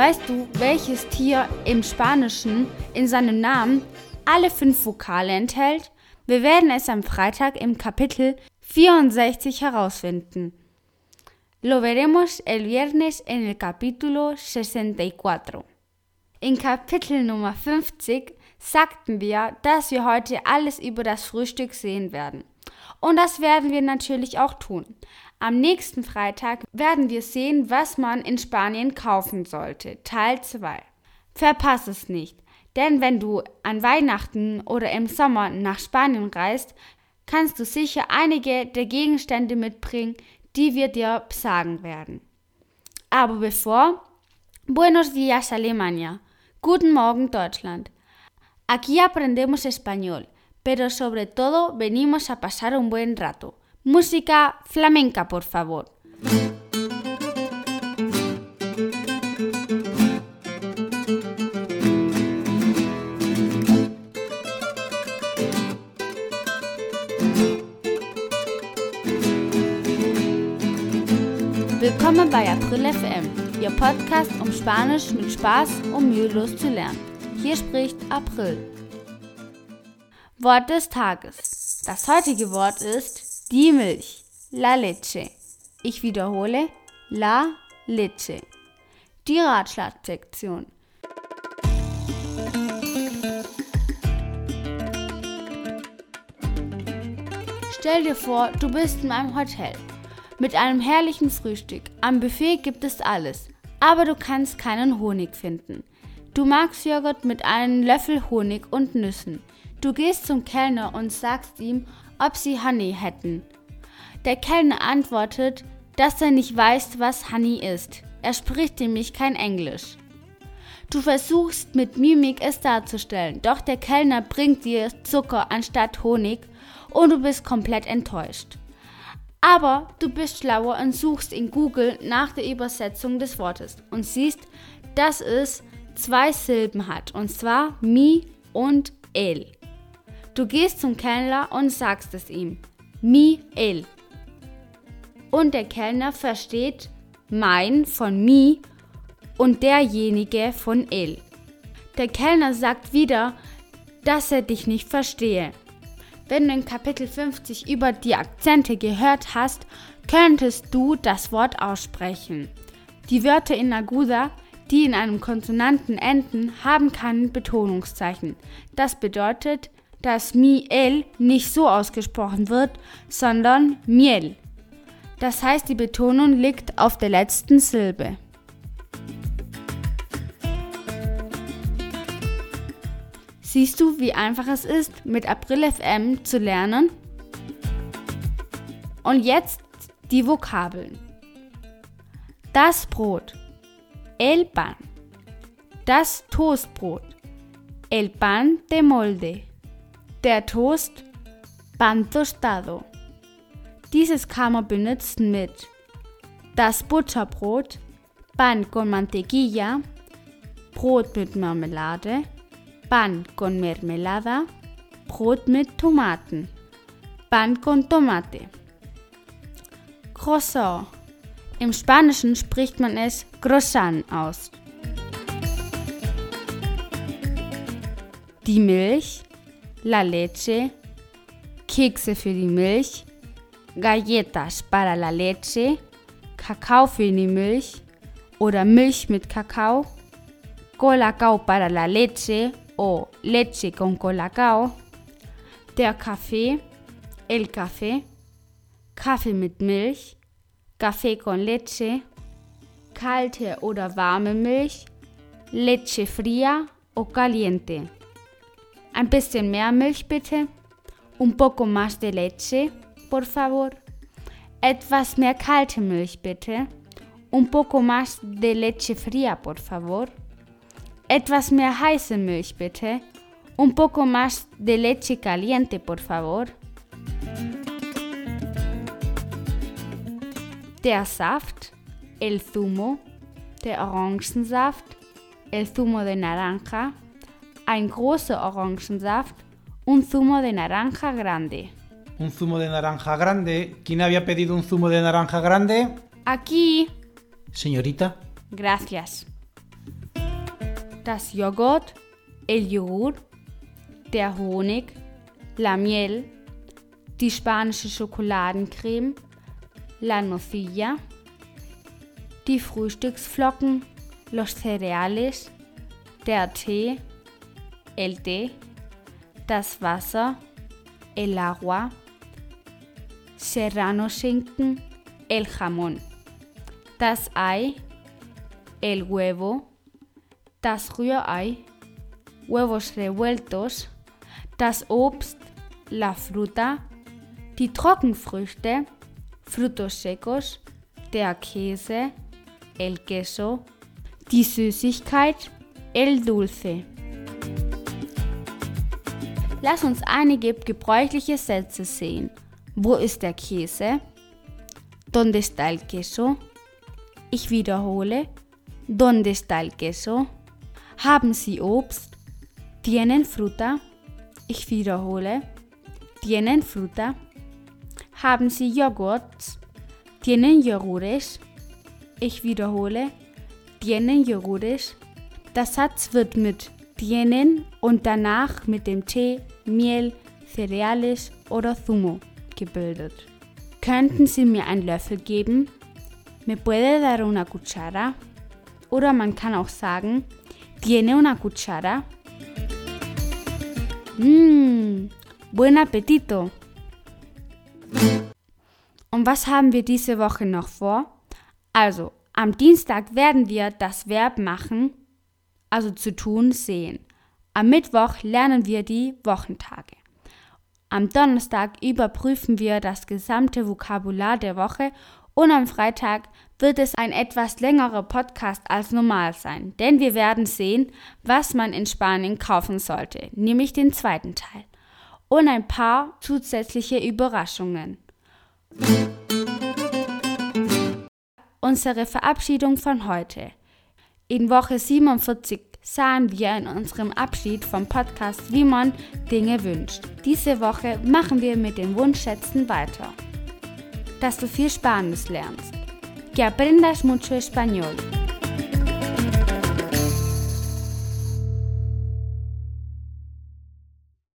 Weißt du, welches Tier im Spanischen in seinem Namen alle fünf Vokale enthält? Wir werden es am Freitag im Kapitel 64 herausfinden. Lo veremos el viernes en el capítulo 64. In Kapitel Nummer 50 sagten wir, dass wir heute alles über das Frühstück sehen werden. Und das werden wir natürlich auch tun. Am nächsten Freitag werden wir sehen, was man in Spanien kaufen sollte. Teil 2. Verpass es nicht, denn wenn du an Weihnachten oder im Sommer nach Spanien reist, kannst du sicher einige der Gegenstände mitbringen, die wir dir sagen werden. Aber bevor, Buenos días Alemania, Guten Morgen Deutschland. Aquí aprendemos español, pero sobre todo venimos a pasar un buen rato. Música flamenca, por favor. Willkommen bei April FM, Ihr Podcast, um Spanisch mit Spaß und mühelos zu lernen. Hier spricht April. Wort des Tages. Das heutige Wort ist die Milch, la leche. Ich wiederhole, la leche. Die Ratschlagsektion. Stell dir vor, du bist in einem Hotel mit einem herrlichen Frühstück. Am Buffet gibt es alles, aber du kannst keinen Honig finden. Du magst Joghurt mit einem Löffel Honig und Nüssen. Du gehst zum Kellner und sagst ihm, ob sie Honey hätten. Der Kellner antwortet, dass er nicht weiß, was Honey ist. Er spricht nämlich kein Englisch. Du versuchst mit Mimik es darzustellen, doch der Kellner bringt dir Zucker anstatt Honig und du bist komplett enttäuscht. Aber du bist schlauer und suchst in Google nach der Übersetzung des Wortes und siehst, dass es zwei Silben hat, und zwar mi und el. Du gehst zum Kellner und sagst es ihm. Mi el. Und der Kellner versteht mein von mi und derjenige von el. Der Kellner sagt wieder, dass er dich nicht verstehe. Wenn du in Kapitel 50 über die Akzente gehört hast, könntest du das Wort aussprechen. Die Wörter in Aguda, die in einem Konsonanten enden, haben kein Betonungszeichen. Das bedeutet, dass miel nicht so ausgesprochen wird, sondern miel. Das heißt, die Betonung liegt auf der letzten Silbe. Siehst du, wie einfach es ist, mit April FM zu lernen? Und jetzt die Vokabeln. Das Brot. El pan. Das Toastbrot. El pan de molde. Der Toast. Pan tostado. Dieses kann man benutzen mit das Butterbrot, Pan con mantequilla, Brot mit Marmelade, pan con mermelada, Brot mit Tomaten, pan con tomate. Croissant. Im Spanischen spricht man es croissant aus. Die Milch, la leche, Kekse für die Milch, galletas para la leche, Kakao für die Milch oder Milch mit Kakao, Colacao para la leche o leche con colacao, der Kaffee, el Kaffee, Kaffee mit Milch, Kaffee con leche, kalte oder warme Milch, leche fría o caliente. Ein bisschen mehr Milch bitte, un poco más de leche, por favor. Etwas mehr kalte Milch bitte, un poco más de leche fría, por favor. Etwas mehr heiße Milch bitte. Un poco más de leche caliente, por favor. Der Saft, el zumo, der Orangensaft, el zumo de naranja, ein großer Orangensaft, un zumo de naranja grande. Un zumo de naranja grande. ¿Quién había pedido un zumo de naranja grande? Aquí. Señorita. Gracias. das Joghurt, el Joghurt, der Honig, la miel, die spanische Schokoladencreme, la nocilla, die Frühstücksflocken, los cereales, der Tee, el té, das Wasser, el agua, Serrano-Schinken, el jamón, das Ei, el huevo, das Rührei, huevos revueltos, das Obst, la fruta, die Trockenfrüchte, frutos secos, der Käse, el queso, die Süßigkeit, el dulce. Lass uns einige gebräuchliche Sätze sehen. Wo ist der Käse? ¿Dónde está el queso? Ich wiederhole. ¿Dónde está el queso? Haben Sie Obst? ¿Tienen fruta? Ich wiederhole. ¿Tienen fruta? Haben Sie Joghurt? ¿Tienen yogures? Ich wiederhole. ¿Tienen yogures? Der Satz wird mit tienen und danach mit dem Tee, Miel, Cereales oder Zumo gebildet. Könnten Sie mir einen Löffel geben? ¿Me puede dar una cuchara? Oder man kann auch sagen, ¿tiene una cuchara? Mmm, buen apetito! Und was haben wir diese Woche noch vor? Also, am Dienstag werden wir das Verb machen, also zu tun, sehen. Am Mittwoch lernen wir die Wochentage. Am Donnerstag überprüfen wir das gesamte Vokabular der Woche und am Freitag wird es ein etwas längerer Podcast als normal sein, denn wir werden sehen, was man in Spanien kaufen sollte, nämlich den zweiten Teil. Und ein paar zusätzliche Überraschungen. Unsere Verabschiedung von heute. In Woche 47 sahen wir in unserem Abschied vom Podcast, wie man Dinge wünscht. Diese Woche machen wir mit den Wunschschätzen weiter. Dass du viel Spanisch lernst. Que aprendas mucho español.